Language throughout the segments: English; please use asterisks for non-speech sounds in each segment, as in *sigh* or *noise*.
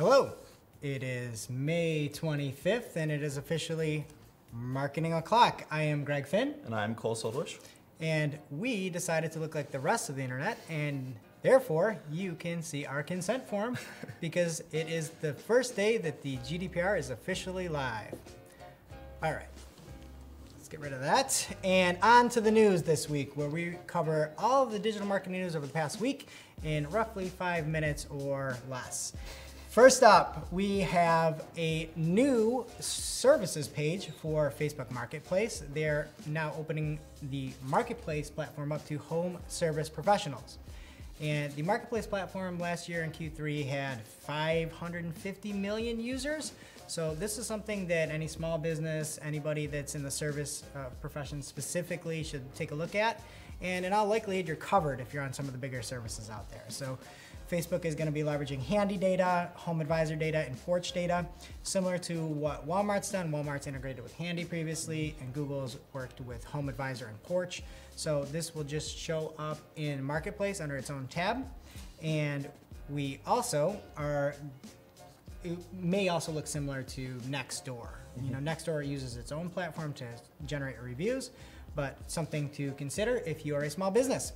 Hello. It is May 25th, and it is officially Marketing O'Clock. I am Greg Finn, And I'm Cole Soldwish. and we decided to look like the rest of the internet, and therefore you can see our consent form *laughs* because it is the first day that the GDPR is officially live. All right. Let's get rid of that. And on to the news this week, where we cover all of the digital marketing news over the past week in roughly five minutes or less. First up, we have a new services page for Facebook Marketplace. They're now opening the Marketplace platform up to home service professionals. And the Marketplace platform last year in Q3 had 550 million users. So this is something that any small business, anybody that's in the service uh, profession specifically should take a look at. And in all likelihood, you're covered if you're on some of the bigger services out there. So Facebook is going to be leveraging Handy data, Home Advisor data, and Porch data, similar to what Walmart's done. Walmart's integrated with Handy previously, and Google's worked with Home Advisor and Porch. So this will just show up in Marketplace under its own tab. And we also are it may also look similar to Nextdoor. You know, mm-hmm. Nextdoor uses its own platform to generate reviews, but something to consider if you are a small business.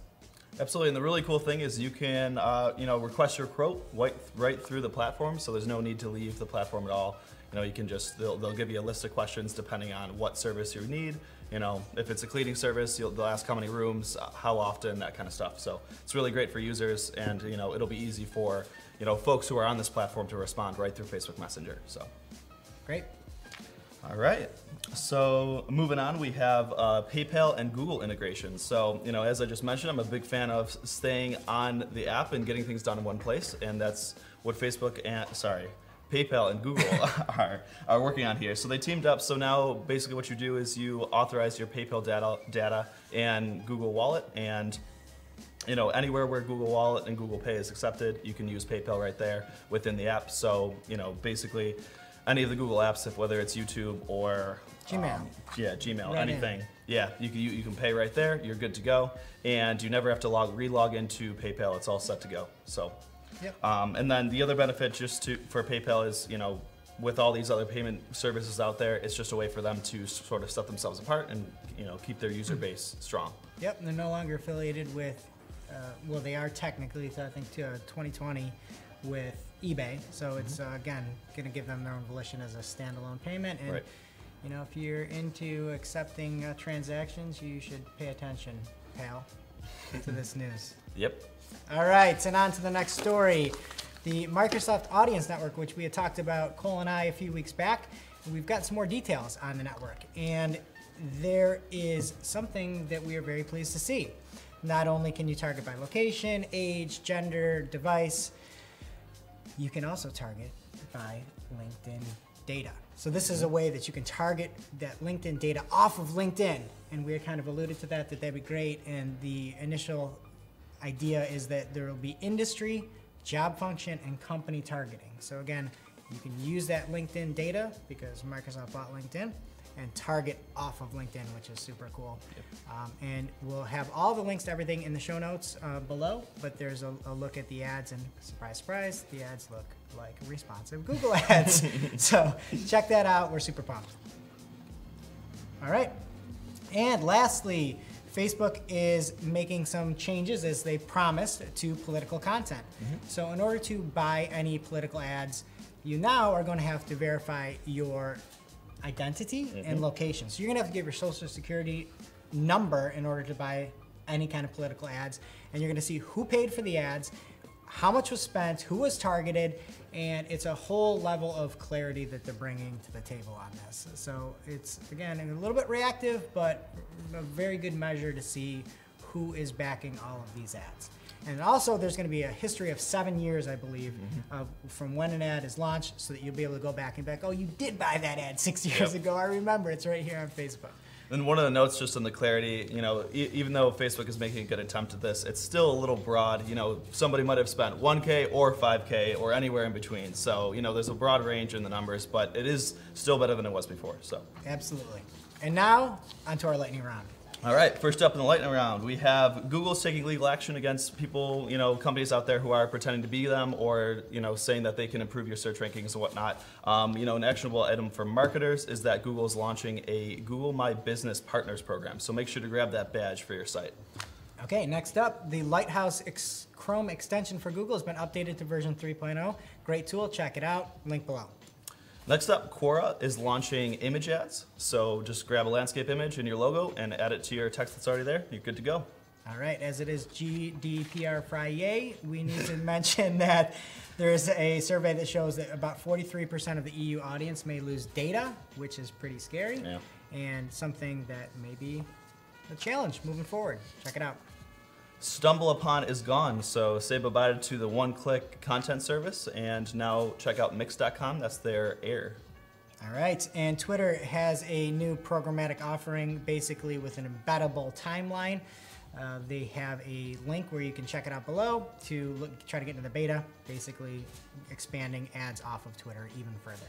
Absolutely, and the really cool thing is you can, uh, you know, request your quote right, right through the platform, so there's no need to leave the platform at all. You know, you can just, they'll, they'll give you a list of questions depending on what service you need. You know, if it's a cleaning service, they'll ask how many rooms, uh, how often, that kind of stuff. So it's really great for users, and you know, it'll be easy for, you know, folks who are on this platform to respond right through Facebook Messenger. So. Great. All right. So moving on, we have uh, PayPal and Google integration. So you know, as I just mentioned, I'm a big fan of staying on the app and getting things done in one place, and that's what Facebook and sorry, PayPal and Google *laughs* are are working on here. So they teamed up. So now basically, what you do is you authorize your PayPal data data and Google Wallet and you know, anywhere where Google Wallet and Google Pay is accepted, you can use PayPal right there within the app. So, you know, basically any of the Google apps, if whether it's YouTube or Gmail. um, yeah, Gmail, Right in. anything. Yeah, you can you, you can pay right there. You're good to go, and you never have to log re-log into PayPal. It's all set to go. So, Yep. um, and then the other benefit just to for PayPal is you know with all these other payment services out there, it's just a way for them to sort of set themselves apart and you know keep their user base strong. Yep, and they're no longer affiliated with, uh, well, they are technically, so I think, to uh, 2020 with eBay. So it's, uh, again, going to give them their own volition as a standalone payment. And, Right. you know, if you're into accepting uh, transactions, you should pay attention, pal, to this *laughs* news. Yep. All right, and on to the next story. The Microsoft Audience Network, which we had talked about, Cole and I, a few weeks back, we've got some more details on the network. And there is something that we are very pleased to see. Not only can you target by location, age, gender, device, you can also target by LinkedIn data. So this is a way that you can target that LinkedIn data off of LinkedIn. And we kind of alluded to that, that that'd be great. And the initial idea is that there will be industry, job function, and company targeting. So again, you can use that LinkedIn data because Microsoft bought LinkedIn and target off of LinkedIn, which is super cool. Um, and we'll have all the links to everything in the show notes uh, below, but there's a, a look at the ads, and surprise, surprise, the ads look like responsive Google *laughs* ads. *laughs* so check that out. We're super pumped. All right. And lastly, Facebook is making some changes as they promised to political content. So, in order to buy any political ads, you now are going to have to verify your identity and mm-hmm. location. So, you're to have to give your social security number in order to buy any kind of political ads. And you're to see who paid for the ads, how much was spent, who was targeted, and it's a whole level of clarity that they're bringing to the table on this. So it's again a little bit reactive, but a very good measure to see who is backing all of these ads. And also, there's going to be a history of seven years, I believe, mm-hmm. of, from when an ad is launched, so that you'll be able to go back and be like, oh, you did buy that ad six years Yep. ago. I remember. It's right here on Facebook. And one of the notes just on the clarity, you know, e- even though Facebook is making a good attempt at this, it's still a little broad. You know, somebody might have spent 1K or 5K or anywhere in between. So, you know, there's a broad range in the numbers, but it is still better than it was before. So, Absolutely. And now, onto our lightning round. All right, first up in the lightning round, we have Google's taking legal action against people, you know, companies out there who are pretending to be them or, you know, saying that they can improve your search rankings and whatnot. Um, you know, an actionable item for marketers is that Google is launching a Google My Business Partners program. So make sure to grab that badge for your site. Okay, next up, the Lighthouse Chrome extension for Google has been updated to version 3.0. Great tool, check it out. Link below. Next up, Quora is launching image ads. So just grab a landscape image in your logo and add it to your text that's already there. You're good to go. All right, as it is GDPR Friday, we need to *laughs* mention that there is a survey that shows that about 43% of the EU audience may lose data, which is pretty scary, Yeah. and something that may be a challenge moving forward. Check it out. Stumble Upon is gone, so say bye to the one-click content service, and now check out Mix.com. That's their heir. All right, and Twitter has a new programmatic offering, basically with an embeddable timeline. Uh, they have a link where you can check it out below to look, try to get into the beta, basically expanding ads off of Twitter even further.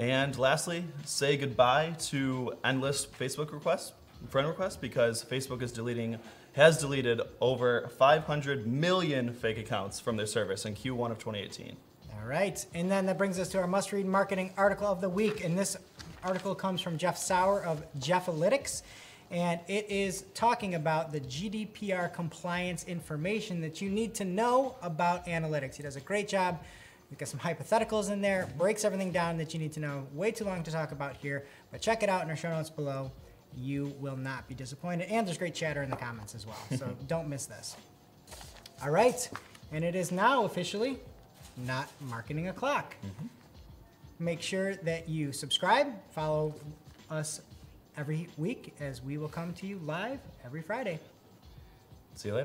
And lastly, say goodbye to endless Facebook requests, friend requests, because Facebook is deleting, has deleted over 500 million fake accounts from their service in Q1 of 2018. All right, and then that brings us to our must-read marketing article of the week, and this article comes from Jeff Sauer of Jeffalytics, and it is talking about the GDPR compliance information that you need to know about analytics. He does a great job. We've got some hypotheticals in there, breaks everything down that you need to know. Way too long to talk about here, but check it out in our show notes below. You will not be disappointed, and there's great chatter in the comments as well, so *laughs* don't miss this. All right, and it is now officially not marketing o'clock. Mm-hmm. Make sure that you subscribe, follow us every week as we will come to you live every Friday. See you later.